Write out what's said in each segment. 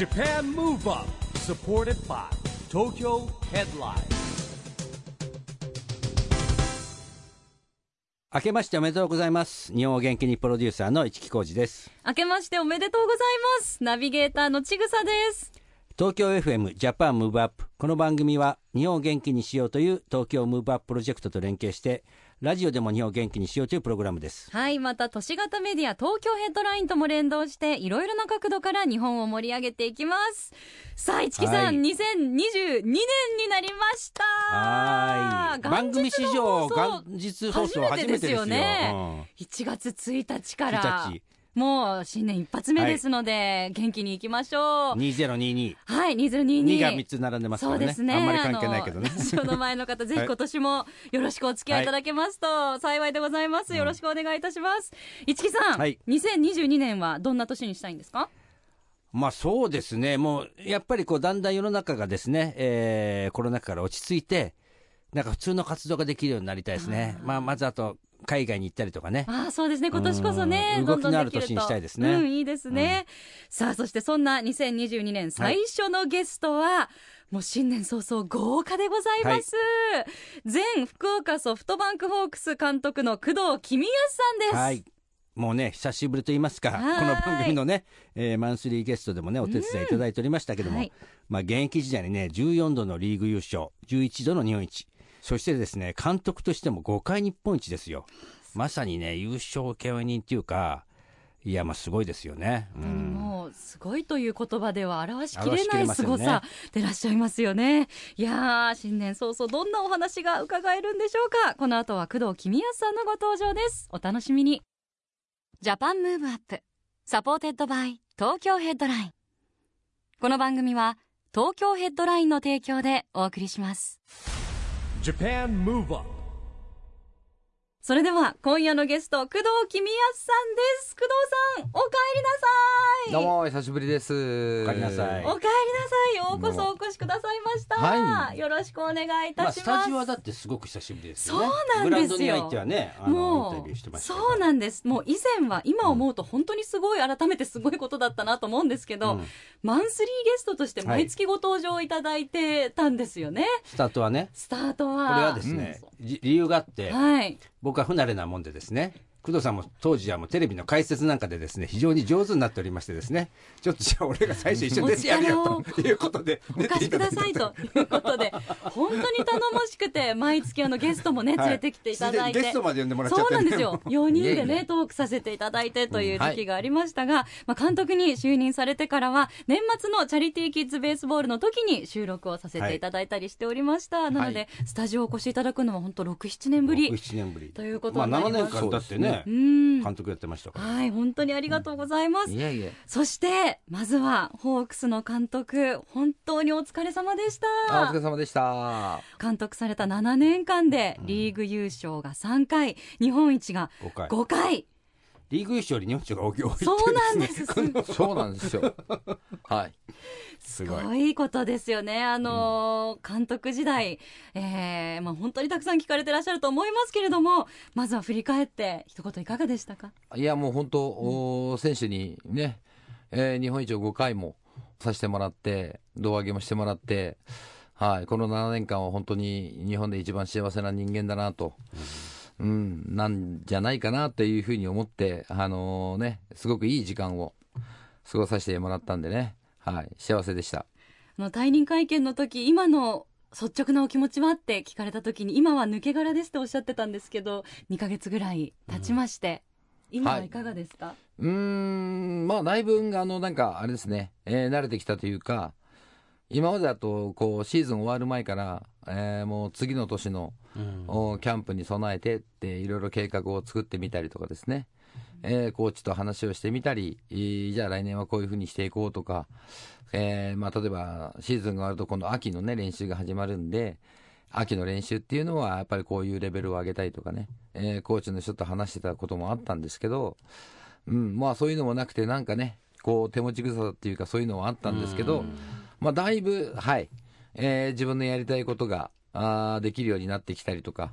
Japan Move Up supported by Tokyo Headline. 明けましておめでとうございます。日本を元気にプロデューサーの一木広治です。明けましておめでとうございます。ナビゲーターのちぐさです。東京 FM ジャパンムーブアップこの番組は日本を元気にしようという東京ムーブアッププロジェクトと連携してラジオでも日本を元気にしようというプログラムです。はいまた都市型メディア東京ヘッドラインとも連動していろいろな角度から日本を盛り上げていきます。さあ市木さん、はい。2022年になりました。はい。番組史上元日放送初めてですよ。初めてですよね。1月1日かうん、ら。1日もう新年一発目ですので、元気にいきましょう。2022はい2022 2が3つ並んでますからね。そうですね。あんまり関係ないけどね。あの前の方 ぜひ今年もよろしくお付き合いいただけますと幸いでございます、よろしくお願いいたします。市木さん、はい。2022年はどんな年にしたいんですか？まあそうですね、もうやっぱりこうだんだん世の中がですね、えーコロナ禍から落ち着いて、なんか普通の活動ができるようになりたいですね、まあ、まずあと海外に行ったりとかね、ああそうですね。今年こそねうんどんどん動きのある年にしたいですね。うんいいですね、さあそしてそんな2022年最初のゲストは、もう新年早々豪華でございます、前福岡ソフトバンクホークス監督の工藤公康さんです、はい、もうね、久しぶりと言いますか、こはい。の番組のね、えーマンスリーゲストでもね、お手伝いいただいておりましたけども、はい。まあ、現役時代にね、14度のリーグ優勝、11度の日本一、そしてですね、監督としても5回日本一ですよ。まさにね、優勝請負人っていうか、いや、まあ、すごいですよね。うんもうすごいという言葉では表しきれないれますよねすごさでいらっしゃいますよね。いやー新年早々どんなお話が伺えるんでしょうか。この後は工藤公康さんのご登場です。お楽しみに。Japan Move Up supported by Tokyo Headline。この番組は東京ヘッドラインの提供でお送りします。Japan Move Up それでは今夜のゲスト工藤公康さんです。工藤さんお帰りなさい。どうもお久しぶりです。お帰りなさいお帰りなさい。ようこそお越しくださいました。はいよろしくお願いいまあ、たします。スタジオはだってすごく久しぶりですよね。そうなんですよグラウンドに入ってはね、もうそうなんですもう以前は今思うと本当にすごい改めてすごいことだったなと思うんですけど、うんマンスリーゲストとして毎月ご登場いただいてたんですよね、スタートはね、スタートはこれはですね、じ理由があって、はい僕僕は不慣れなもんでですね。工藤さんも当時はもうテレビの解説なんかでですね非常に上手になっておりましてですね。ちょっとじゃあ俺が最初一緒に出てやるよということでお貸しくださいということで本当に頼もしくて毎月あのゲストもね連れてきていただいて、ゲストまで呼んでもらっちゃっそうて、ね、なんですよ。4人でねえトークさせていただいてという時期がありましたが、まあ、監督に就任されてからは年末のチャリティーキッズベースボールの時に収録をさせていただいたりしておりました、なので、スタジオをお越しいただくのは本当67年ぶり7年ぶり。ということまあになり7ます、年間だってねうん。監督やってましたから。はい本当にありがとうございます、いやいや。そしてまずはホークスの監督本当にお疲れ様でした。あお疲れ様でした。監督された7年間でリーグ優勝が3回、日本一が5回。5回リーグ優勝より日本一が多いっていうそうなんです そうなんですよ。はい。すすごいことですよね。あのー監督時代、えーまあ、本当にたくさん聞かれてらっしゃると思いますけれども、まずは振り返って、一言いかがでしたか？いやもう本当、お選手にね、えー日本一を5回もさせてもらって、胴上げもしてもらって、はい、この7年間は本当に日本で一番幸せな人間だなと。うん、なんじゃないかなというふうに思って、あのね、すごくいい時間を過ごさせてもらったんでね、はい、幸せでした。あの退任会見の時、今の率直なお気持ちはって聞かれた時に、今は抜け殻ですっておっしゃってたんですけど、2ヶ月ぐらい経ちまして、今はいかがですか、うーん、まあ、だいぶ、あの、なんか、あれですね、えー慣れてきたというか、今までだと、こう、シーズン終わる前から、えーもう次の年の、うん。おキャンプに備えてって、いろいろ計画を作ってみたりとかですね、えーコーチと話をしてみたり、えーじゃあ来年はこういうふうにしていこうとか、えーまあ、例えば、シーズンが終わると、今度秋のね、練習が始まるんで、秋の練習っていうのは、やっぱりこういうレベルを上げたいとかね、えーコーチの人と話してたこともあったんですけど、うん、まあそういうのもなくて、なんかね、こう手持ち無沙汰っていうか、そういうのはあったんですけど、まあだいぶ、はい、えー自分のやりたいことがあーできるようになってきたりとか、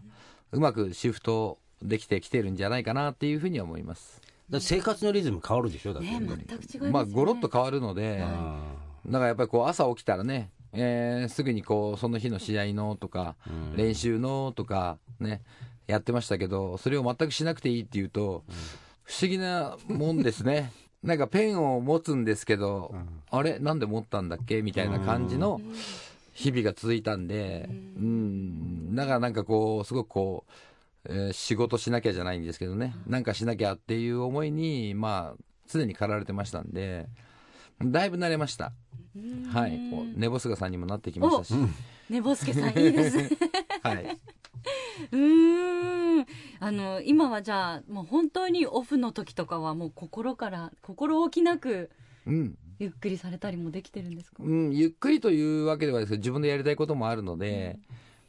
うまくシフトできてきてるんじゃないかなっていうふうには思います。だ生活のリズム変わるでしょ？だって、ね全く違いますよね。まあ、ごろっと変わるので、あだからやっぱりこう朝起きたらね、えーすぐにこうその日の試合のとか、練習のとかね、やってましたけど、それを全くしなくていいっていうと、不思議なもんですね。なんかペンを持つんですけど、あれ？なんで持ったんだっけ？みたいな感じの日々が続いたんで、うん、だからなんかこう、すごくこう、えー仕事しなきゃじゃないんですけどね、なんかしなきゃっていう思いに、まあ、常に駆られてましたんで、だいぶ慣れました。はい。こう寝ぼすがさんにもなってきましたし、ねぼすけさんいいですね はい。うーんあの今はじゃあもう本当にオフの時とかはもう心から心置きなくうん。ゆっくりされたりもできてるんですか、うん、ゆっくりというわけではですけど、自分でやりたいこともあるので、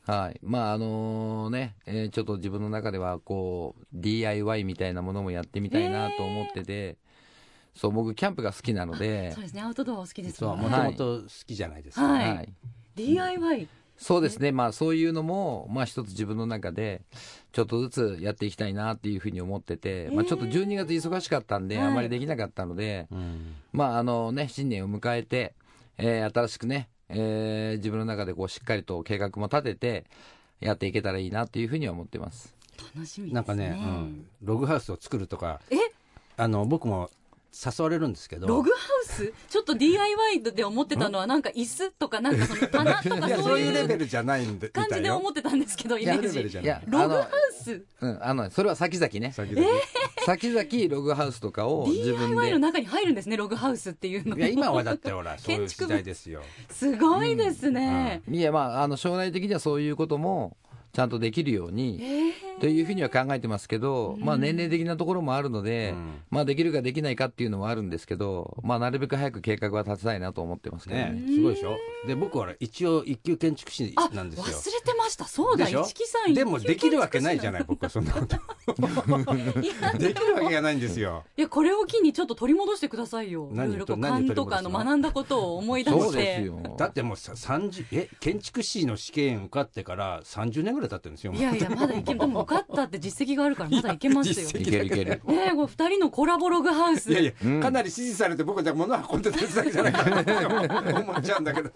はい。まあ、あのね、えーちょっと自分の中では、こう、DIY みたいなものもやってみたいなと思ってて、そう、僕、キャンプが好きなのでそう、ですね。アウトドアお好きですそう、もんね。もともと好きじゃないですか。はい。はい。DIY そうですね、まあ、そういうのも、まあ、一つ自分の中で、ちょっとずつやっていきたいなっていうふうに思ってて、まあ、ちょっと12月忙しかったんで、はい。あまりできなかったので、うん。まああのね、新年を迎えて、えー新しくね、えー自分の中でこうしっかりと計画も立てて、やっていけたらいいなっていうふうには思ってます。楽しみですね。なんかね、うん、ログハウスを作るとかえ？あの僕も誘われるんですけど。ログハウス？ちょっと DIY で思ってたのはなんか椅子とかなんかその棚とか そそうういうレベルじゃないんで感じで思っってたんですけどイメやージ。い。いや、ログハあウス？の、うん、あの、それは先々ね。先々。先々ログハウスとかを自分 DIY ので。中に入るんですねログハウスっていうの。いや今はだってほら そういう建築時代ですよ。すごいですね、いや、まあ、あの、将来的にはそういうことも、ちゃんとできるように、というふうには考えてますけど、まあ年齢的なところもあるので、うん。まあできるかできないかっていうのはあるんですけど、まあなるべく早く計画は立てたいなと思ってますけどね。ねすごいでしょ？で僕は一応一級建築士あなんですよ。忘れてました。そうだでしょ？市木さんでもできるわけないじゃない僕はそんなこと。できるわけがないんですよ。いやこれを機にちょっと取り戻してくださいよ。い何ろいろ勘とかの学んだことを思い出そうしてですよ。だってもうさ30え建築士の試験受かってから30年ぐらい経ってるんですよいやいやまだ。いけでも受かったって実績があるから まだいけますよ。実績いける。いける。ねえこう二人のコラボログハウス。いやいや、うんかなり支持されて僕はじゃあ物運んでただけじゃないかな思っちゃうんだけど。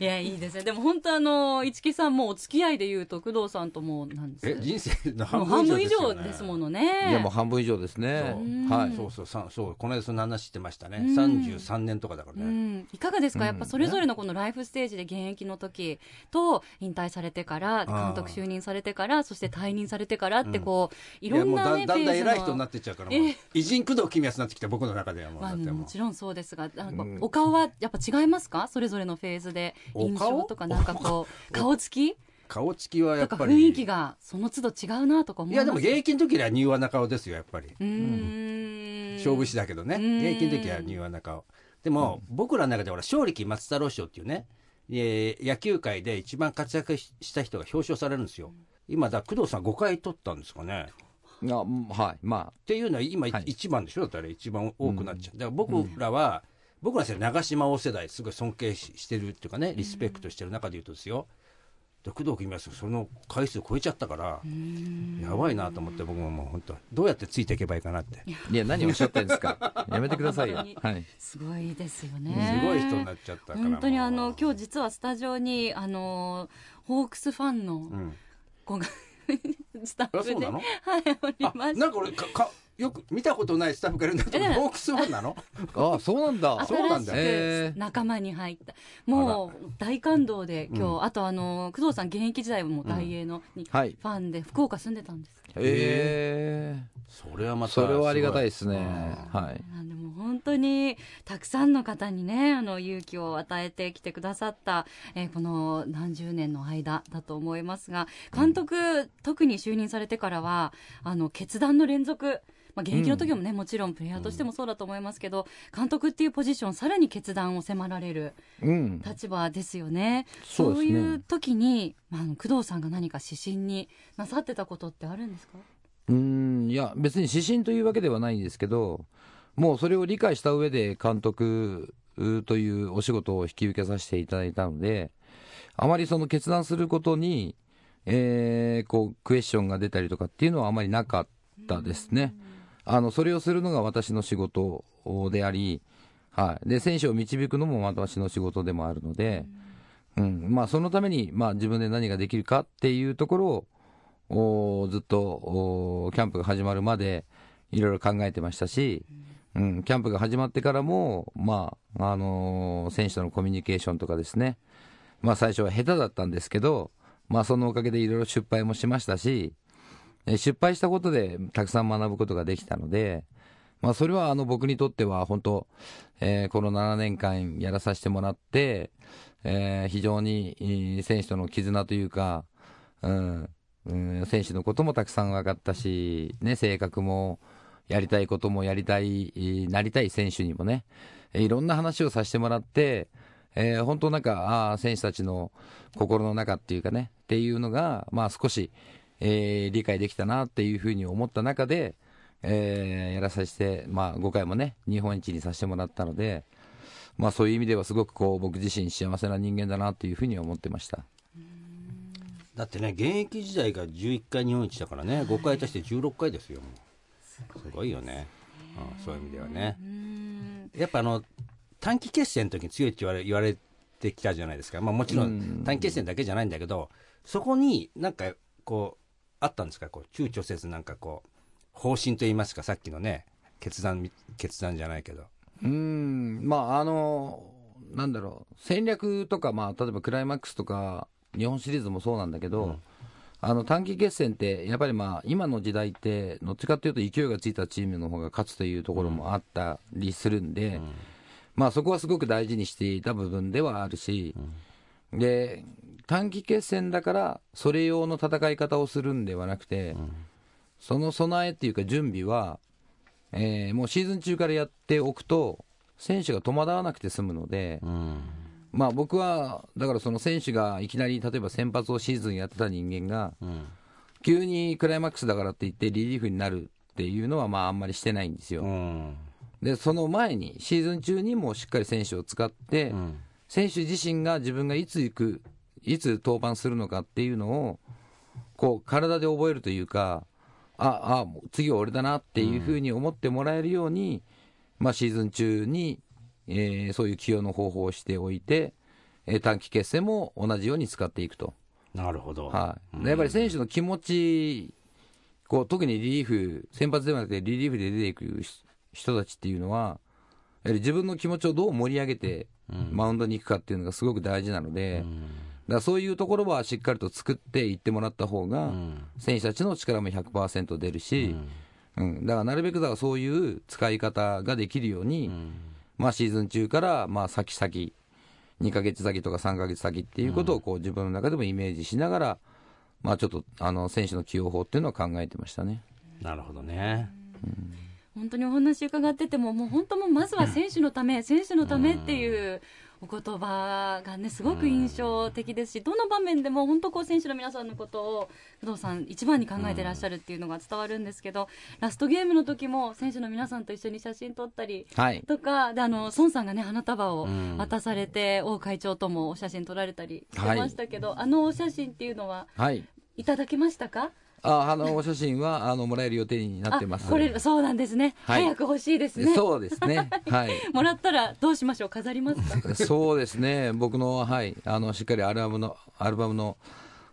いやいいですねでも本当あの市木さんもお付き合いでいうと工藤さんともうなんです。え人生のもう半分半分以以上ですものね。いやもう半分以上ですね。はい。そうそうさそうこの間その話してましたね。うん。33年とかだからうね、ん、いかがですか、うん。やっぱそれぞれのこのライフステージで現役の時と引退されてから監督就任されてからそして退任されてからってこう、いいやもうろんな、ね、だだんだん偉い人になっていっちゃうから偉人工藤公康になってきて僕の中ではもうまあ、もちろんそうですがなんかうん。お顔はやっぱ違いますか？それぞれのフェーズで印象とかなんかこう顔？つき？顔つきはやっぱり。雰囲気がその都度違うなとか思いやでも現役の時は柔和な顔ですよやっぱりうーん。勝負師だけどね。うん。現役の時は柔和な顔。でも僕らの中でほら勝力松太郎賞っていうねえー野球界で一番活躍しした人が表彰されるんですよ。今だ工藤さん5回取ったんですかね。いやうんはい。まっていうのは今はい。一番でしょ？だったら一番多くなっちゃう、だから僕らは、僕ら世代長島大世代すごい尊敬ししてるっていうかねリスペクトしてる中で言うとですよで工藤公康その回数超えちゃったからやばいなと思って僕ももう本当どうやってついていけばいいかなって。あ、いや、何をおっしゃってるんですか？やめてくださいよ。本はい。すごいですよすねごい人になっちゃったから本当にあの今日実はスタジオにあのホークスファンのうん。子がスタッフであそうなの？はいおりあましなんか俺かかよく見たことないスタッフがいるんだけどえホークスファンなの？あそうなんだ。そうなんだ。仲間に入った。もう大感動で今日、うん。あとあの工藤さん現役時代はもう大英のにフはい。ァンで福岡住んでたんですええそれはまたそれはありがたいですね。うんはい。なんでもう本当にたくさんの方にねあの勇気を与えてきてくださった、えーこの何十年の間だと思いますが監督、特に就任されてからはあの決断の連続まあ、現役の時もね、もちろんプレイヤーとしてもそうだと思いますけど、監督っていうポジションさらに決断を迫られるうん。立場ですよね。そうですねいう時に、まああの、工藤さんが何か指針になさってたことってあるんですか？うん、いや、別に指針というわけではないんですけど、もうそれを理解した上で監督というお仕事を引き受けさせていただいたので、あまりその決断することに、えーこう、クエスチョンが出たりとかっていうのはあまりなかったですね。あの、それをするのが私の仕事であり、はい、で選手を導くのも私の仕事でもあるので、うんまあ、そのために、まあ、自分で何ができるかっていうところをずっとキャンプが始まるまでいろいろ考えてましたし、うん、キャンプが始まってからも、まああのー選手とのコミュニケーションとかですね、まあ、最初は下手だったんですけど、まあ、そのおかげでいろいろ失敗もしましたし、失敗したことでたくさん学ぶことができたので、まあ、それはあの僕にとっては本当、えーこの7年間やらさせてもらって、えー非常に選手との絆というか、うんうん、選手のこともたくさん分かったし、ね、性格もやりたいこともやりたい、なりたい選手にもね、いろんな話をさせてもらって、えー本当なんか、あ選手たちの心の中っていうかね、っていうのが、まあ少し、えー理解できたなっていうふうに思った中で、えーやらさせて、まあ5回もね、日本一にさせてもらったので、まあそういう意味ではすごくこう僕自身幸せな人間だなっていうふうに思ってました。だってね現役時代が11回日本一だからね5回足して16回ですよすごいよね、うん、そういう意味ではね。うん。やっぱあの短期決戦の時に強いって言われ言われてきたじゃないですか、まあ、もちろうん。ん短期決戦だけじゃないんだけどそこになんかこうあったんですか？こう躊躇せずなんかこう方針といいますかさっきのね決断み決断じゃないけどうん、まあ、あの、なんだろう、戦略とか、まあ、例えばクライマックスとか、日本シリーズもそうなんだけど、あの短期決戦って、やっぱりまあ、今の時代って、どっちかというと勢いがついたチームの方が勝つというところもあったりするんで、まあ、そこはすごく大事にしていた部分ではあるし、で、短期決戦だから、それ用の戦い方をするんではなくて、その備えっていうか準備は、えーもうシーズン中からやっておくと、選手が戸惑わなくて済むので、うん。まあ、僕は、だからその選手がいきなり例えば先発をシーズンやってた人間が、うん。急にクライマックスだからって言ってリリーフになるっていうのは、まあ、あんまりしてないんですよ。うん。で、その前に、シーズン中にもしっかり選手を使って、うん。選手自身が自分がいつ行く、いつ登板するのかっていうのを、こう、体で覚えるというか、あ、あ、もう次は俺だなっていうふうに思ってもらえるように、まあ、シーズン中に、えーそういう起用の方法をしておいて、えー短期決戦も同じように使っていくと。なるほど、はい。でやっぱり選手の気持ち、こう、特にリリーフ、先発ではなくてリリーフで出ていく人たちっていうのは、やはり自分の気持ちをどう盛り上げて、マウンドに行くかっていうのがすごく大事なので、だからそういうところはしっかりと作っていってもらった方が、ん。選手たちの力も100%出るし、うん。だからなるべくだからそういう使い方ができるように、まあ、シーズン中からまあ先々、2ヶ月先とか3ヶ月先っていうことをこう自分の中でもイメージしながら、まあ、ちょっとあの選手の起用法っていうのを考えてましたね。なるほどね。本当にお話伺っててももう本当もうまずは選手のため、選手のためっていうお言葉がねすごく印象的ですし、どの場面でも本当こう選手の皆さんのことを工藤さん一番に考えてらっしゃるっていうのが伝わるんですけど、ラストゲームの時も選手の皆さんと一緒に写真撮ったりはい。とかであの孫さんがね花束をうん渡されて、王会長ともお写真撮られたりしてましたけど、あのお写真っていうのははい。いただけましたか？ああのお写真はあのもらえる予定になってます。あこれそうなんですね、はい。早く欲しいですね。そうですね。はい。もらったらどうしましょう？飾りますか？そうですね、僕の、はい、あのしっかりアルバムのアルバムの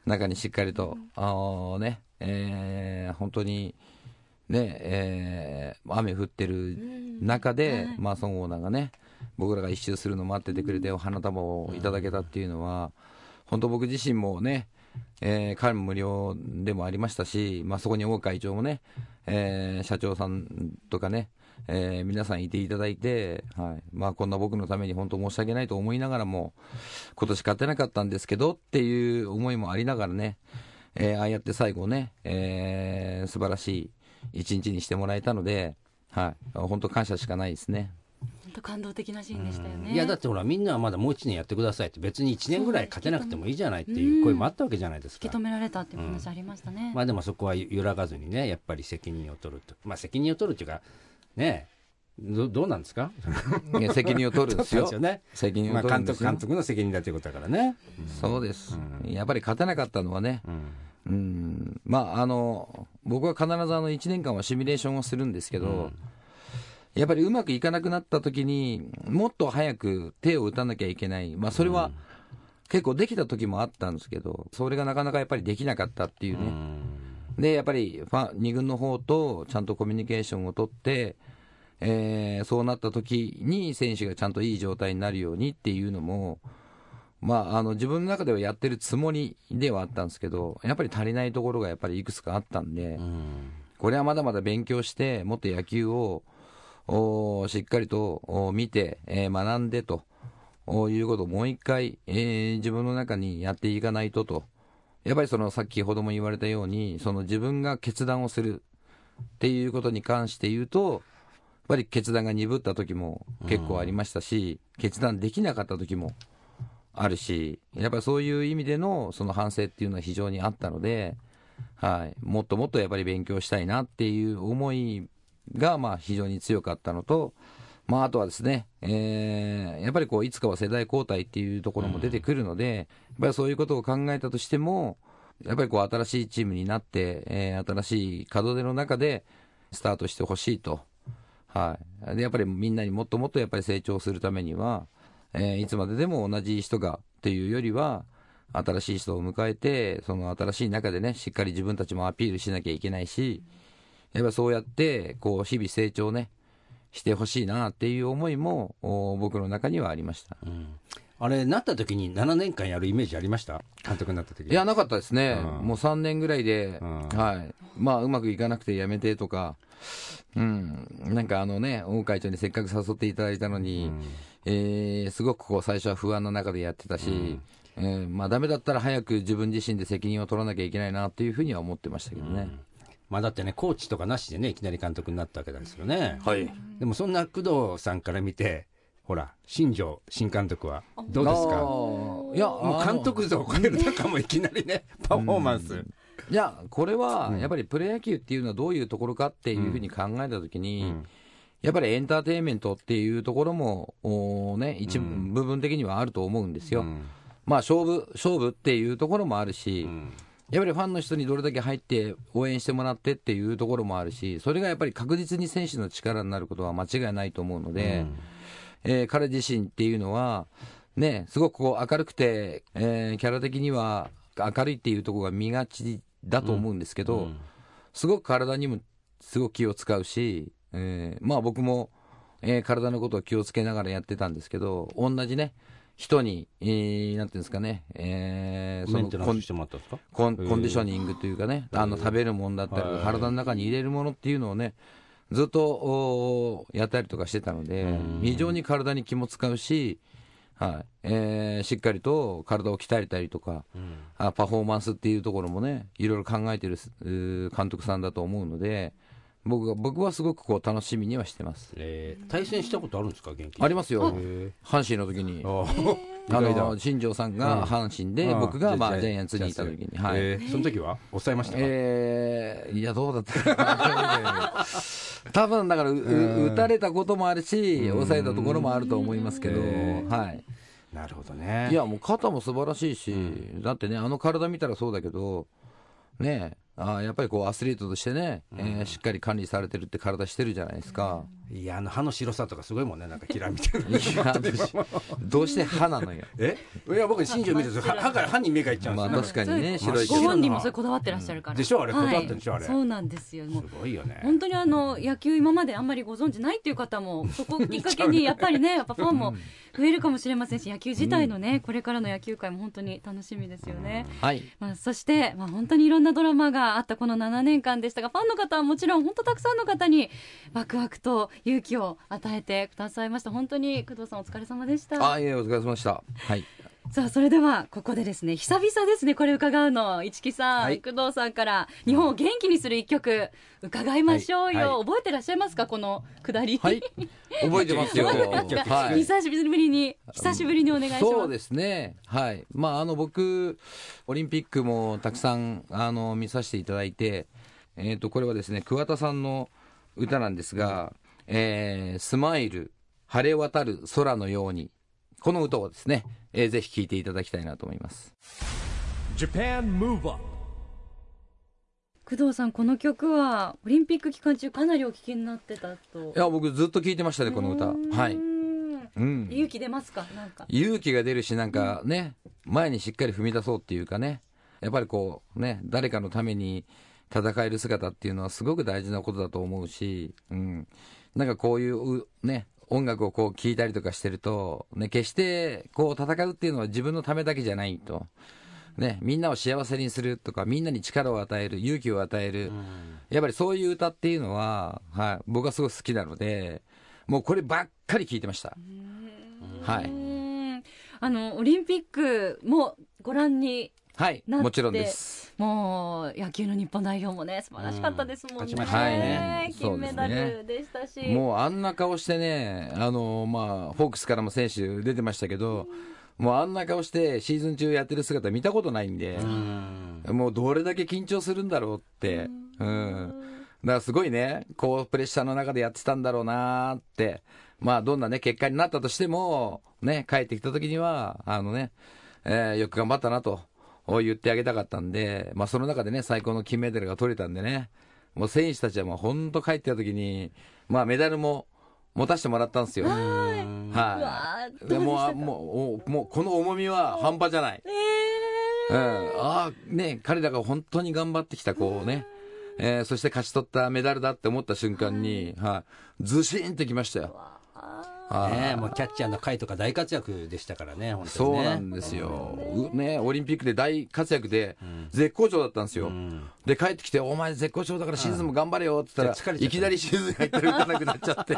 中にしっかりと、あのね、えー本当に、ね、えー雨降ってる中で、まあ、孫オーナーがね、僕らが一周するの待っててくれて、お花束をいただけたっていうのは、本当、僕自身もね、えー彼も無料でもありましたし、まあ、そこに王会長もね、えー社長さんとかね、えー皆さんいていただいて、はいまあ、こんな僕のために本当申し訳ないと思いながらも、今年勝てなかったんですけどっていう思いもありながらね、えーああやって最後ね、えー素晴らしい一日にしてもらえたので、はい、本当感謝しかないですね。本当感動的なシーンでしたよね。いやだってほらみんなはまだもう1年やってくださいって別に1年ぐらい勝てなくてもいいじゃないっていう声もあったわけじゃないですか受け止められたっていう話ありましたね。まあでもそこは揺らがずにねやっぱり責任を取るとまあ責任を取るっていうかねどどうなんですか？責任を取るんですよ。すよね。責任まあ監を取るんですよ。督監督の責任だということだからね。そうです、やっぱり勝てなかったのはね、うん。うん。まあ、あの僕は必ずあの1年間はシミュレーションをするんですけど、やっぱりうまくいかなくなった時に、もっと早く手を打たなきゃいけない。まあ、それは結構できた時もあったんですけど、それがなかなかやっぱりできなかったっていうね。で、やっぱりファン2軍の方とちゃんとコミュニケーションを取って、えーそうなった時に選手がちゃんといい状態になるようにっていうのも、まあ、あの自分の中ではやってるつもりではあったんですけど、やっぱり足りないところがやっぱりいくつかあったんで、これはまだまだ勉強して、もっと野球をしっかりと見て、えー学んでと。おいうことをもう一回、えー自分の中にやっていかないとと、やっぱりそのさっきほども言われたように、その自分が決断をする。っていうことに関して言うと、やっぱり決断が鈍った時も結構ありましたし、決断できなかった時もあるし、やっぱりそういう意味でのその反省っていうのは非常にあったので、はい、もっともっとやっぱり勉強したいなっていう思いがまあ非常に強かったのと、まあ、あとはですね、えーやっぱりこういつかは世代交代っていうところも出てくるので、やっぱりそういうことを考えたとしても、やっぱりこう新しいチームになって、えー新しい門出の中でスタートしてほしいと、はい、でやっぱりみんなにもっともっとやっぱり成長するためには、えーいつまででも同じ人がっていうよりは、新しい人を迎えて、その新しい中でね、しっかり自分たちもアピールしなきゃいけないし、やっぱそうやって、こう、日々成長ね、してほしいなっていう思いも、お僕の中にはありました。あれ、なった時に7年間やるイメージありました？監督になった時いや、なかったですね。うんもう3年ぐらいで、うんはい。まあ、うまくいかなくてやめてとか、うん。なんかあのね、大会長にせっかく誘っていただいたのに、えーすごくこう、最初は不安の中でやってたし、えーまあ、ダメだったら早く自分自身で責任を取らなきゃいけないなっていうふうには思ってましたけどね。まあだってね、コーチとかなしでね、いきなり監督になったわけですよね。はい。でもそんな工藤さんから見て、ほら、新庄新監督はどうですか？いや、もう監督像を超える中もいきなりね、パフォーマンス。いや、これは、やっぱりプロ野球っていうのはどういうところかっていうふうに考えたときに、やっぱりエンターテインメントっていうところも、おーね、一部部分的にはあると思うんですよ。まあ、勝負、勝負っていうところもあるし、やっぱりファンの人にどれだけ入って応援してもらってっていうところもあるし、それがやっぱり確実に選手の力になることは間違いないと思うので、えー彼自身っていうのは、ね、すごくこう明るくて、えーキャラ的には明るいっていうところが見がちだと思うんですけど、すごく体にもすごく気を使うし、えーまあ僕も、えー体のことを気をつけながらやってたんですけど、同じね、人に、えーなんていうんですかね、えーメンテナンスコンンコンディショニングというかね、あの食べるものだったり体の中に入れるものっていうのをね、ずっとおーやったりとかしてたので、非常に体に気も使うし、はい。えーしっかりと体を鍛えたりとか、あ、パフォーマンスっていうところもね、いろいろ考えてる監督さんだと思うので、僕が僕はすごくこう楽しみにはしてます。えー。対戦したことあるんですか、元気ありますよ。へ、阪神の時に。ー。あの新庄さんが阪神で、うん僕がまあジャイアンツにいた時に、はい、えーその時は？抑えましたか、えー、いや、どうだった多分だからう、う打たれたこともあるし、抑えたところもあると思いますけど、うん。はい。なるほどね。いや、もう肩も素晴らしいし、だってね、あの体見たらそうだけど、ねあーやっぱりこうアスリートとしてね、えーしっかり管理されてるって体してるじゃないですか。いや、あの歯の白さとかすごいもんね、なんかキラみたいな。いや、どうして歯なのよ。え？いや、僕、新庄見ると、歯歯から歯に目がいっちゃうんまあですよ。確かにね、白い。ご本人もそれこだわってらっしゃるから、でしょあれはいこだわってるでしょあれそうなんですよもうすごいよね。本当にあの野球今まであんまりご存知ないっていう方もそこをきっかけに やっぱりねやっぱファンも増えるかもしれませんし野球自体のねこれからの野球界も本当に楽しみですよね。はい。まあ、そして、まあ、本当にいろんなドラマがあったこの7年間でしたがファンの方はもちろん本当たくさんの方にワクワクと勇気を与えてくださいました本当に工藤さんお疲れ様でした。あ、いえ、お疲れ様でした。はい。さあそれではここでですね久々ですねこれ伺うの。市木さん、はい。工藤さんから。日本を元気にする一曲伺いましょうよ、はい。はい。覚えてらっしゃいますか？このくだり、はい。覚えてますよ。久しぶりに久しぶりにお願いします。そうですね、はい。まあ、あの僕、オリンピックもたくさんあの見させていただいて、えー、とこれはですね桑田さんの歌なんですが、えースマイル、晴れ渡る空のように、この歌をですね、えーぜひ聴いていただきたいなと思います。Japan Move Up 工藤さんこの曲はオリンピック期間中かなりお聴きになってたと。いや僕ずっと聴いてましたねこの歌。はい、うん、勇気出ますかなんか。勇気が出るしなんかね前にしっかり踏み出そうっていうかね。やっぱりこうね誰かのために戦える姿っていうのはすごく大事なことだと思うし、うん、なんかこういううね音楽をこう聴いたりとかしてると、ね、決してこう戦うっていうのは自分のためだけじゃないと、ね、みんなを幸せにするとかみんなに力を与える勇気を与える、やっぱりそういう歌っていうのは、はい、僕はすごく好きなのでもうこればっかり聴いてました。はういあのオリンピックもご覧にはい、もちろんです。もう野球の日本代表もね素晴らしかったですもんね、うんね。金メダルでしたし、もうあんな顔してね、あのまあ、フォークスからも選手出てましたけど、もうあんな顔してシーズン中やってる姿見たことないんで、もうどれだけ緊張するんだろうって、うん、だからすごいね、こうプレッシャーの中でやってたんだろうなーって、まあ、どんなね、結果になったとしても、ね、帰ってきた時には、あのね、えーよく頑張ったなと言ってあげたかったんで、まあ、その中でね、最高の金メダルが取れたんでね、もう選手たちはもう本当帰ってきた時に、まあ、メダルも持たせてもらったんですよ。うはい。でもうあもうおもうこの重みは半端じゃない。えうん、ああ、ね、彼らが本当に頑張ってきた、こうね、えーそして勝ち取ったメダルだって思った瞬間に、はい、ずしんってきましたよ。はいねえもうキャッチャーの回とか大活躍でしたからね、本当そうにね。なんですよ、うね、オリンピックで大活躍で、絶好調だったんですよ、で帰ってきて、お前、絶好調だからシーズンも頑張れよって言ったら、いきなりシーズン入ったら打たなくなっちゃって、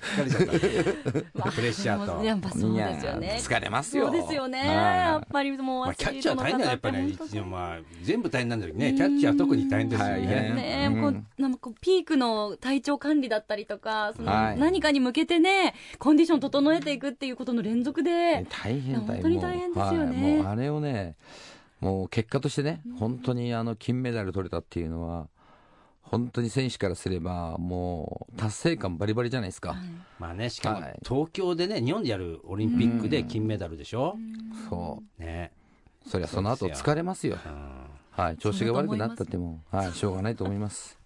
疲れちゃったね。プレッシャーと。やっぱそうですよね。疲れますよ、そうですよね、はい。やっぱりもうまあ、キャッチャー大変だよ、やっぱり。ね、り一応まあ、全部大変なんだけどね、キャッチャーは特に大変ですよ大ね。うん。こうなんかこうピークの体調管理だったりとかそのはい。何かに向けてねコンディション整えていくっていうことの連続で。大変大変。本当に大変ですよね。もう,、はい、もうあれをねもう結果としてね本当にあの金メダル取れたっていうのは本当に選手からすればもう達成感バリバリじゃないですか、まあね、しかもはい。東京でね、日本でやるオリンピックで金メダルでしょ？そね。うそりゃその後疲れますよ。うん。はい調子が悪くなったってもはいしょうがないと思います。は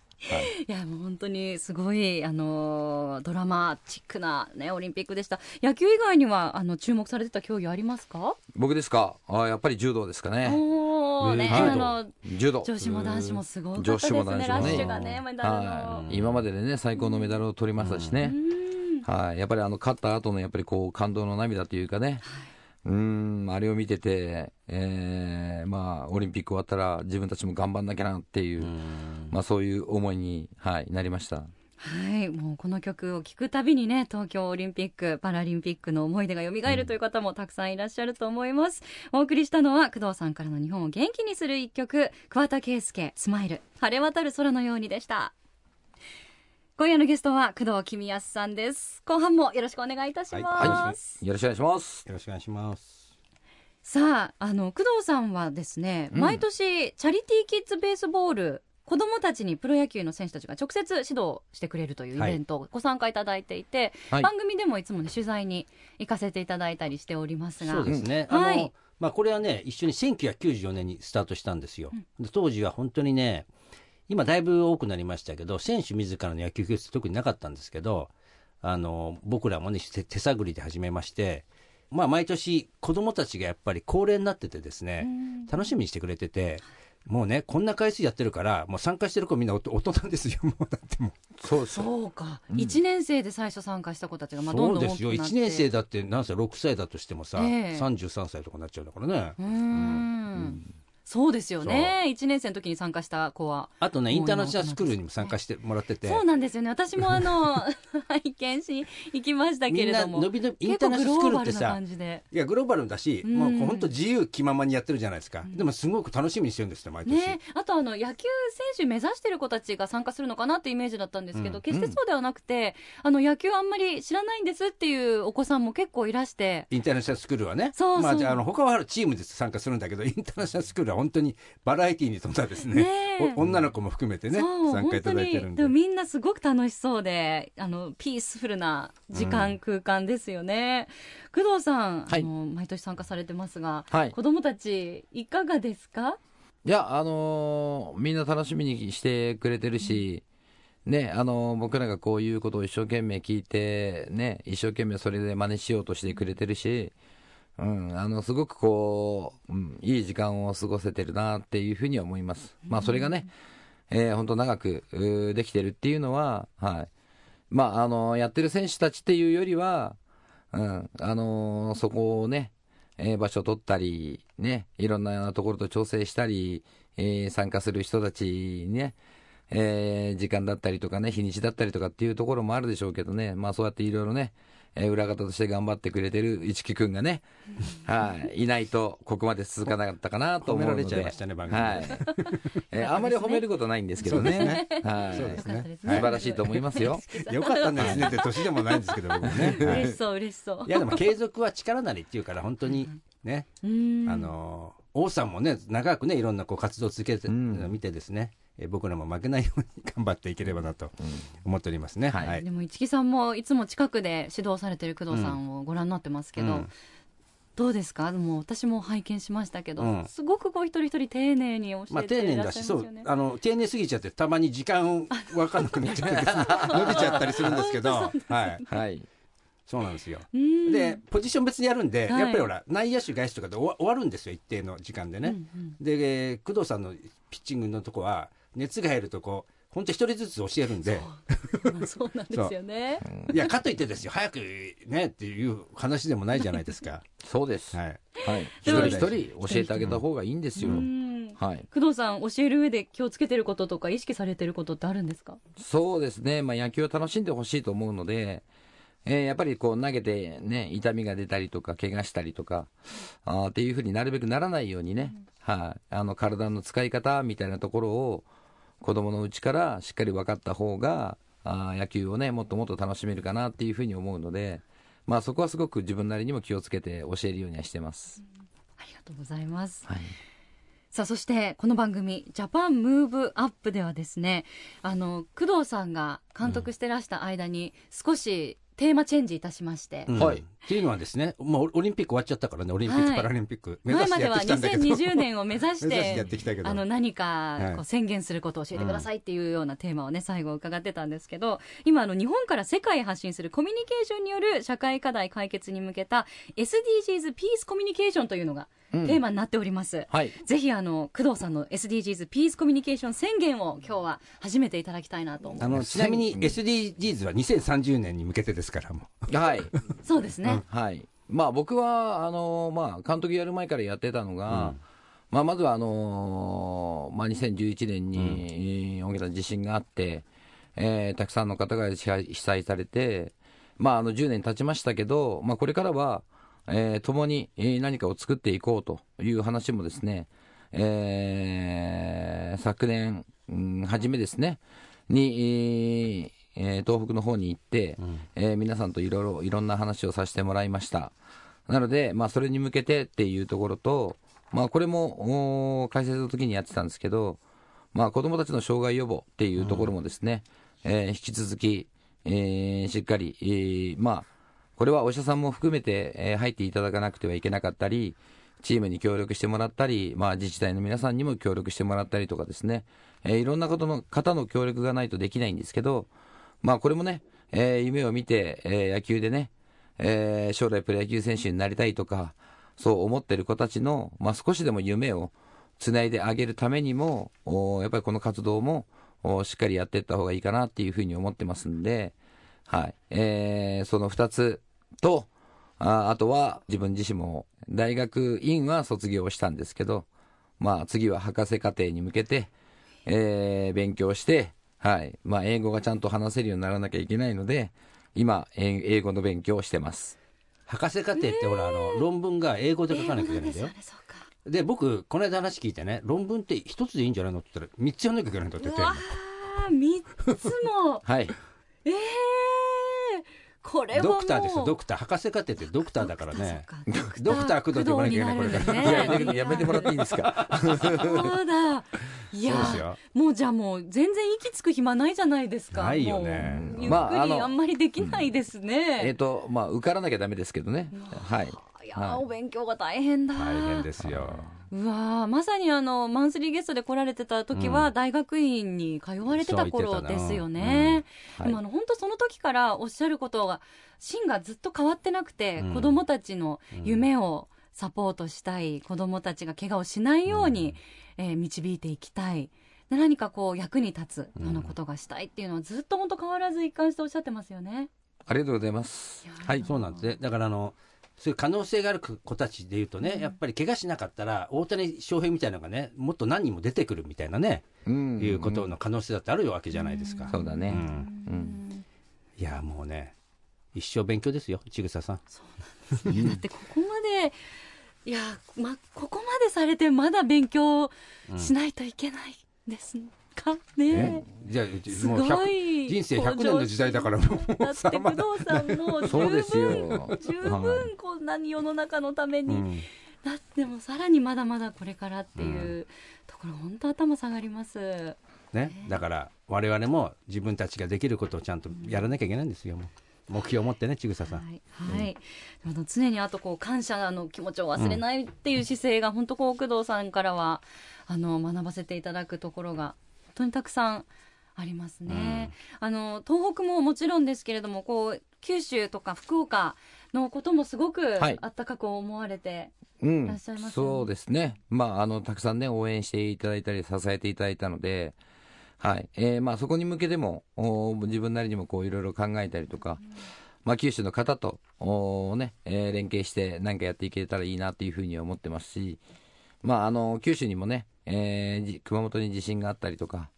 い。いやもう本当にすごいあのドラマチックなねオリンピックでした。野球以外にはあの注目されてた競技ありますか？僕ですか？あやっぱり柔道ですかね。おおね、はいあの柔道。女子も男子もすごかったです女子もね男子もね。ラッシュがねメダルの、はい、今まででね最高のメダルを取りましたしね、はい、やっぱりあの勝った後のやっぱりこう感動の涙というかね、うんあれを見てて、えーまあ、オリンピック終わったら自分たちも頑張んなきゃなっていう、まあ、そういう思いに、はい、なりました。はい、もうこの曲を聴くたびにね、東京オリンピック・パラリンピックの思い出が蘇るという方もたくさんいらっしゃると思います。お送りしたのは、工藤さんからの日本を元気にする一曲、桑田佳祐、スマイル、晴れ渡る空のようにでした。今夜のゲストは工藤公康さんです。後半もよろしくお願いいたします。よろしくお願いします。よろしくお願いします。さあ、あの、工藤さんはですね、うん毎年、チャリティーキッズベースボール、子供たちにプロ野球の選手たちが直接指導してくれるというイベントをご参加いただいていて、はい番組でもいつもね、取材に行かせていただいたりしておりますが。そうですね。うんはいあの、まあ、これはね、一緒に1994年にスタートしたんですよ。で当時は本当にね、今だいぶ多くなりましたけど、選手自らの野球教室特になかったんですけど、あの、僕らもね、手手探りで始めまして、まあ、毎年子供たちがやっぱり高齢になっててですね、楽しみにしてくれてて、もうね、こんな回数やってるから、もう参加してる子みんなお大人ですよ、もうだってもう。そう。そうか、一年生で最初参加した子たちが、まあ、どんどそうですよ、ん大きくなって。1年生だって、なんせ6歳だとしてもさ、ええ。33歳とかになっちゃうんだからね。うーんそうですよね。一年生の時に参加した子は。あとね、インターナショナルスクールにも参加してもらってて、そうなんですよね。私もあの、拝見し、行きましたけれども。伸び伸び、インターナショナルスクールってさ感、じで。いや、グローバルだし、うんもう本当自由気ままにやってるじゃないですか。でもすごく楽しみにしてるんですよ、毎年。ね、あとあの野球選手目指してる子たちが参加するのかなってイメージだったんですけど、うん決してそうではなくて、あの野球あんまり知らないんですっていうお子さんも結構いらして、インターナショナルスクールはね。そうそうまあ、じゃあ、あの、他はチームで参加するんだけど、インターナショナルスクールは本当にバラエティーに富んだですね。ねえ。お女の子も含めてね、参加いただいてるんで。本当に。でも。みんなすごく楽しそうであのピースフルな時間、空間ですよね。工藤さん、はい。あの毎年参加されてますが、はい。子供たちいかがですか？いや、あのーみんな楽しみにしてくれてるし、ね、あのー僕らがこういうことを一生懸命聞いて、ね、一生懸命それで真似しようとしてくれてるし、うん、あの、すごくこう、うん、いい時間を過ごせてるなっていうふうには思います。まあ、それがね、えー本当長く、できてるっていうのは、はい。まあ、あのやってる選手たちっていうよりは、うん、あのそこをね、えー場所を取ったり、ね、いろんなところと調整したり、えー参加する人たちにね、えー時間だったりとかね、日にちだったりとかっていうところもあるでしょうけどね、まあそうやっていろいろね、えー裏方として頑張ってくれてる市木くんがね、はい、いないとここまで続かなかったかなと思うので。褒められちゃいましたね番組で。はい。えーあんまり褒めることないんですけどね。はい。そうですね。よかったです素晴らしいと思いますよ。よかったんですねって年でもないんですけど僕もね、はい。嬉しそう嬉しそう。いやでも継続は力なりっていうから本当にね、うん。あの王さんもね長くねいろんなこう活動を続けてるうん。のを見てですね、え僕らも負けないように頑張っていければなと思っておりますね。はい。でも市木さんもいつも近くで指導されてる工藤さんをご覧になってますけど、うん。どうですか？もう私も拝見しましたけど、うん。すごくこう一人一人丁寧に教まあえていらっ丁寧だし、そうしゃいますよね、あの丁寧すぎちゃって、たまに時間分かんなくなっちゃって、伸びちゃったりするんですけど、はい、はい。そうなんですよ。うん。で、ポジション別にやるんで、はい。やっぱりほら、内野手、外手とかで終わるんですよ、一定の時間でね。うんうん。で、えー工藤さんのピッチングのとこは、熱が入るとこう、本当一人ずつ教えるんで、まあそうなんですよね。いや、かといってですよ、早くねっていう話でもないじゃないですか。そうです。はい。はい。一人一人教えてあげた方がいいんですよ。うんはい。工藤さん教える上で気をつけてることとか意識されてることってあるんですか？そうですね。まあ野球を楽しんでほしいと思うので、えーやっぱりこう投げてね、痛みが出たりとか、怪我したりとか、あーっていうふうになるべくならないようにね、はい、あの体の使い方みたいなところを子供のうちからしっかり分かった方が、あー野球をね、もっともっと楽しめるかなっていうふうに思うので、まあそこはすごく自分なりにも気をつけて教えるようにはしてます。ありがとうございます。はい。さあそしてこの番組「ジャパンムーブアップではですねあの工藤さんが監督してらした間に少しテーマチェンジいたしまして、うん。はい。っていうのはですね、もうオリンピック終わっちゃったからね、オリンピック、はい。パラリンピック、目指してやっ前まではてきたんだけど。2020年を目指してやっててきたけど。あの何かはい。こう宣言することを教えてくださいっていうようなテーマをね最後伺ってたんですけど今あの日本から世界へ発信するコミュニケーションによる社会課題解決に向けた SDGs ピースコミュニケーションというのがテうんーマになっております。はい。ぜひあの工藤さんの SDGs ピースコミュニケーション宣言を今日は初めていただきたいなと。あのちなみに SDGs は2030年に向けてですから、もう。はい。そうですね。はい。まあ僕は、あのまあ監督やる前からやってたのが、まあまずはあのまあ2011年に、えー大きな地震があって、えーたくさんの方が被災被災されて、まああの10年経ちましたけど、まあこれからは、えー共にえー何かを作っていこうという話もですね、えー昨年、うん初めですね、に、えー東北の方に行って、えー皆さんといろいろいろんな話をさせてもらいました。なので、まあ、それに向けてっていうところと、まあ、これも解説の時にやってたんですけど、まあ、子どもたちの障害予防っていうところもですね、えー引き続き、えーしっかり、えーまあ、これはお医者さんも含めて、えー入っていただかなくてはいけなかったり、チームに協力してもらったり、まあ、自治体の皆さんにも協力してもらったりとかですね、えーいろんなことの方の協力がないとできないんですけど、まあ、これもね、えー夢を見て、えー野球でね、えー将来プロ野球選手になりたいとか、そう思ってる子たちの、まあ、少しでも夢をつないであげるためにも、おやっぱりこの活動もおしっかりやっていった方がいいかなっていうふうに思ってますんで、はい。えーその2つと、ああとは自分自身も大学院は卒業したんですけど、まあ次は博士課程に向けて、えー勉強して、はい。まあ英語がちゃんと話せるようにならなきゃいけないので、今、え英語の勉強をしてます。博士課程ってほら、あの、論文が英語で書かなきゃいけないんだよ。で僕、この間話聞いてね、論文って一つでいいんじゃないのって言ったら、三つやんなきゃいけないんだって言ってうわー三つも はい。ええこれはもう。ドクターですよ、ドクター。博士課程ってドクターだからね。ドクター工藤って呼ばなきゃいけない、これから。ねやめてやめてもらっていいですか？そうだ。いやもうじゃあもう全然息つく暇ないじゃないですか。ないよね。ゆっくりまあんまりできないですね、えっと、まあ、受からなきゃダメですけどね。はい。いやー、はい。お勉強が大変だ大変ですよ。うわーまさにあのマンスリーゲストで来られてた時は、大学院に通われてた頃ですよね。はいでもあの本当その時からおっしゃることが芯がずっと変わってなくて、うん子どもたちの夢をサポートしたい、子どもたちが怪我をしないように、えー導いていきたい。で何かこう役に立つようなことがしたいっていうのはずっと本当変わらず一貫しておっしゃってますよね。ありがとうございます。はい。そうなんですね。だからあの、そういう可能性がある子たちでいうとね、やっぱり怪我しなかったら、大谷翔平みたいなのがね、もっと何人も出てくるみたいなね、うんいうことの可能性だってあるわけじゃないですか。そうだね。うんうん。いや、もうね、一生勉強ですよ、ちぐささん。いやだってここまでいやまここまでされてまだ勉強しないといけないですかね。じゃあ、すもうご100い。人生100年の時代だから、もうだって工藤さんもう 十分十はい。分こんなに世の中のために、うん。だってもうさらにまだまだこれからっていうところ本当頭下がります。ね、だから我々も自分たちができることをちゃんとやらなきゃいけないんですよ、もう。目標を持ってね、ちぐささん。はい、はい、あの常にあとこう感謝の気持ちを忘れないっていう姿勢が本当こう工藤さんからはあの学ばせていただくところが本当にたくさんありますね。あの東北ももちろんですけれどもこう九州とか福岡のこともすごくはいあったかく思われて、うんいらっしゃいますよねそうですね。まあ、あの、たくさんね、応援していただいたり、支えていただいたので、はい。えーまあ、そこに向けても、お自分なりにもこう、いろいろ考えたりとか、まあ、九州の方と、おね、えー連携して何かやっていけたらいいなっていうふうに思ってますし、まあ、あの、九州にもね、えーじ熊本に地震があったりとか、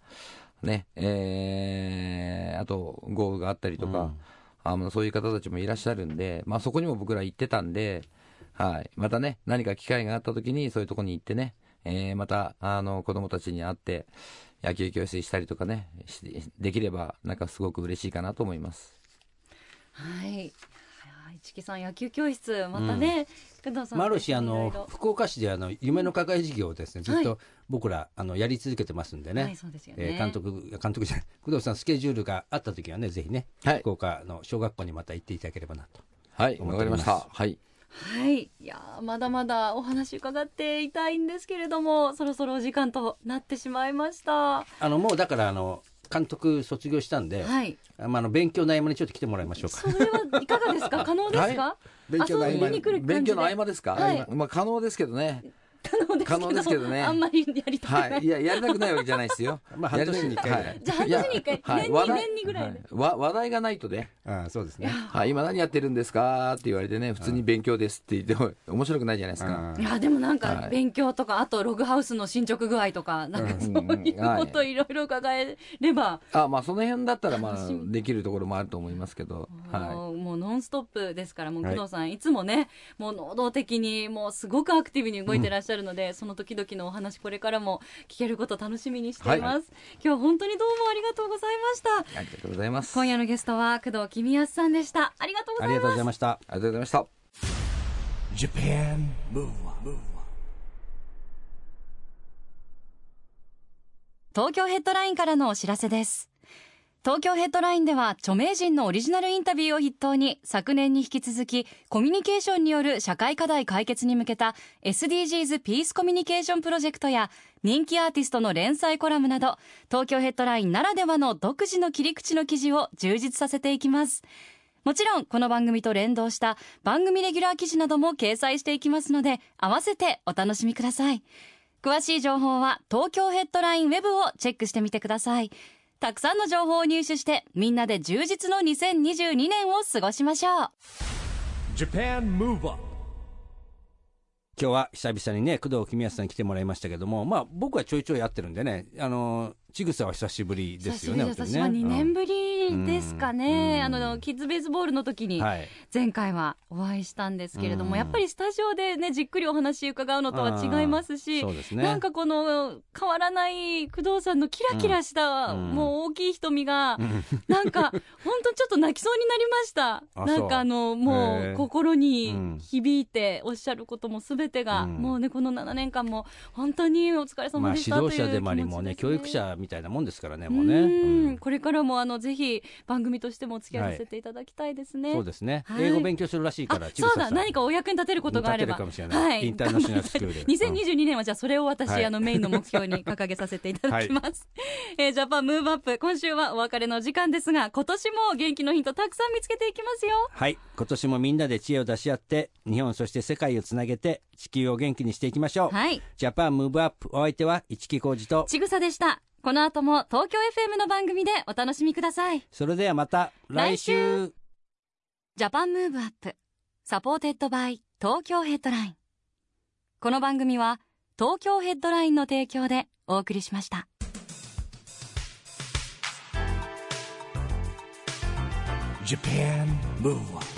ね、えーあと豪雨があったりとか、あのそういう方たちもいらっしゃるんで、まあ、そこにも僕ら行ってたんで、はい、またね、何か機会があった時に、そういうところに行ってね、えーまたあの子供たちに会って、野球教室したりとかね、しできれば、なんかすごく嬉しいかなと思います。はい。はい市木さん野球教室またね、工藤さんまあ、あるしあの福岡市であの夢の課会事業をですねずっはと僕ら、あのやり続けてますんでね、はいそうですよね。えー監督監督じゃない工藤さんスケジュールがあった時はねぜひね、はい。福岡の小学校にまた行っていただければなとはい、わかりますした。はい。はい、いやーまだまだお話伺っていたいんですけれどもそろそろお時間となってしまいました。はあのもうだからあの監督卒業したんで、い。あまあ、あの勉強の合間にちょっと来てもらいましょうか。それはいかがですか？可能ですか、は勉強の合間に。遊びに来る感じで。勉強の合間ですか、はい。まあ、可能ですけどね。可能ですけどね。あんまりやりたくない、はい。いや、やりたくないわけじゃないですよ。まあ半年に一回じゃあ半年に一回やはい。年にぐらいで。はわ話題がないとね、ああそうですね。はい、今何やってるんですかって言われてね、普通に勉強ですって言っても面白くないじゃないですか。あいやでもなんかはい。勉強とか、あとログハウスの進捗具合とかなんかうん。そういうこといろいろ伺えれば、あ、まあその辺だったらまあできるところもあると思いますけど、はもうもうノンストップですからもうはい。工藤さん、い、つもねもう能動的にもうすごくアクティブに動いてらっしゃるので、その時々のお話これからも聞けること楽しみにしています、今日は本当にどうもありがとうございました。い。ありがとうございます。今夜のゲストは工藤公康さんでした。ありがとうございます。ありがとうございました。ありがとうございました。Japan Move Up 東京ヘッドラインからのお知らせです東京ヘッドラインでは著名人のオリジナルインタビューを筆頭に昨年に引き続きコミュニケーションによる社会課題解決に向けた SDGs ピースコミュニケーションプロジェクトや人気アーティストの連載コラムなど東京ヘッドラインならではの独自の切り口の記事を充実させていきます。もちろんこの番組と連動した番組レギュラー記事なども掲載していきますので合わせてお楽しみください。詳しい情報は東京ヘッドラインウェブをチェックしてみてください。たくさんの情報を入手してみんなで充実の2022年を過ごしましょう。Japan Move Up 今日は久々にね工藤公康さんに来てもらいましたけどもまあ僕はちょいちょい会ってるんでねあのちぐさは久しぶりですよね私は2年ぶりですかね、うん。あのキッズベースボールの時にはい。前回はお会いしたんですけれども、うん。やっぱりスタジオでねじっくりお話伺うのとは違いますし、ね。なんかこの変わらない工藤さんのキラキラした、うん。もう大きい瞳が、ん。なんか本当ちょっと泣きそうになりました。あなんかあのもう心にうん。響いておっしゃることもすべてが、うん。もうねこの7年間も本当にお疲れまあ指様でしたという導者でもありもうね教育者みたいなもんですからねもうね、うん。うんこれからもあのぜひひ番組としてもお付き合いさせていただきたいですね。そうですね、はい。英語勉強するらしいからあそうだ。何かお役に立てることがあれば。立てるかもしれない。インターナショナルスクール。頑張りたい2022年はじゃあそれを私、はい。あのメインの目標に掲げさせていただきます、えージャパンムーブアップ今週はお別れの時間ですが今年も元気のヒントたくさん見つけていきますよ。はい。今年もみんなで知恵を出し合って日本そして世界をつなげて地球を元気にしていきましょう、はい。ジャパンムーブアップお相手は市木浩二とちぐさでしたこの後も東京 FM の番組でお楽しみください。それではまた来週。 Japan Move Up supported by Tokyo Headline この番組は東京ヘッドラインの提供でお送りしました。Japan Move Up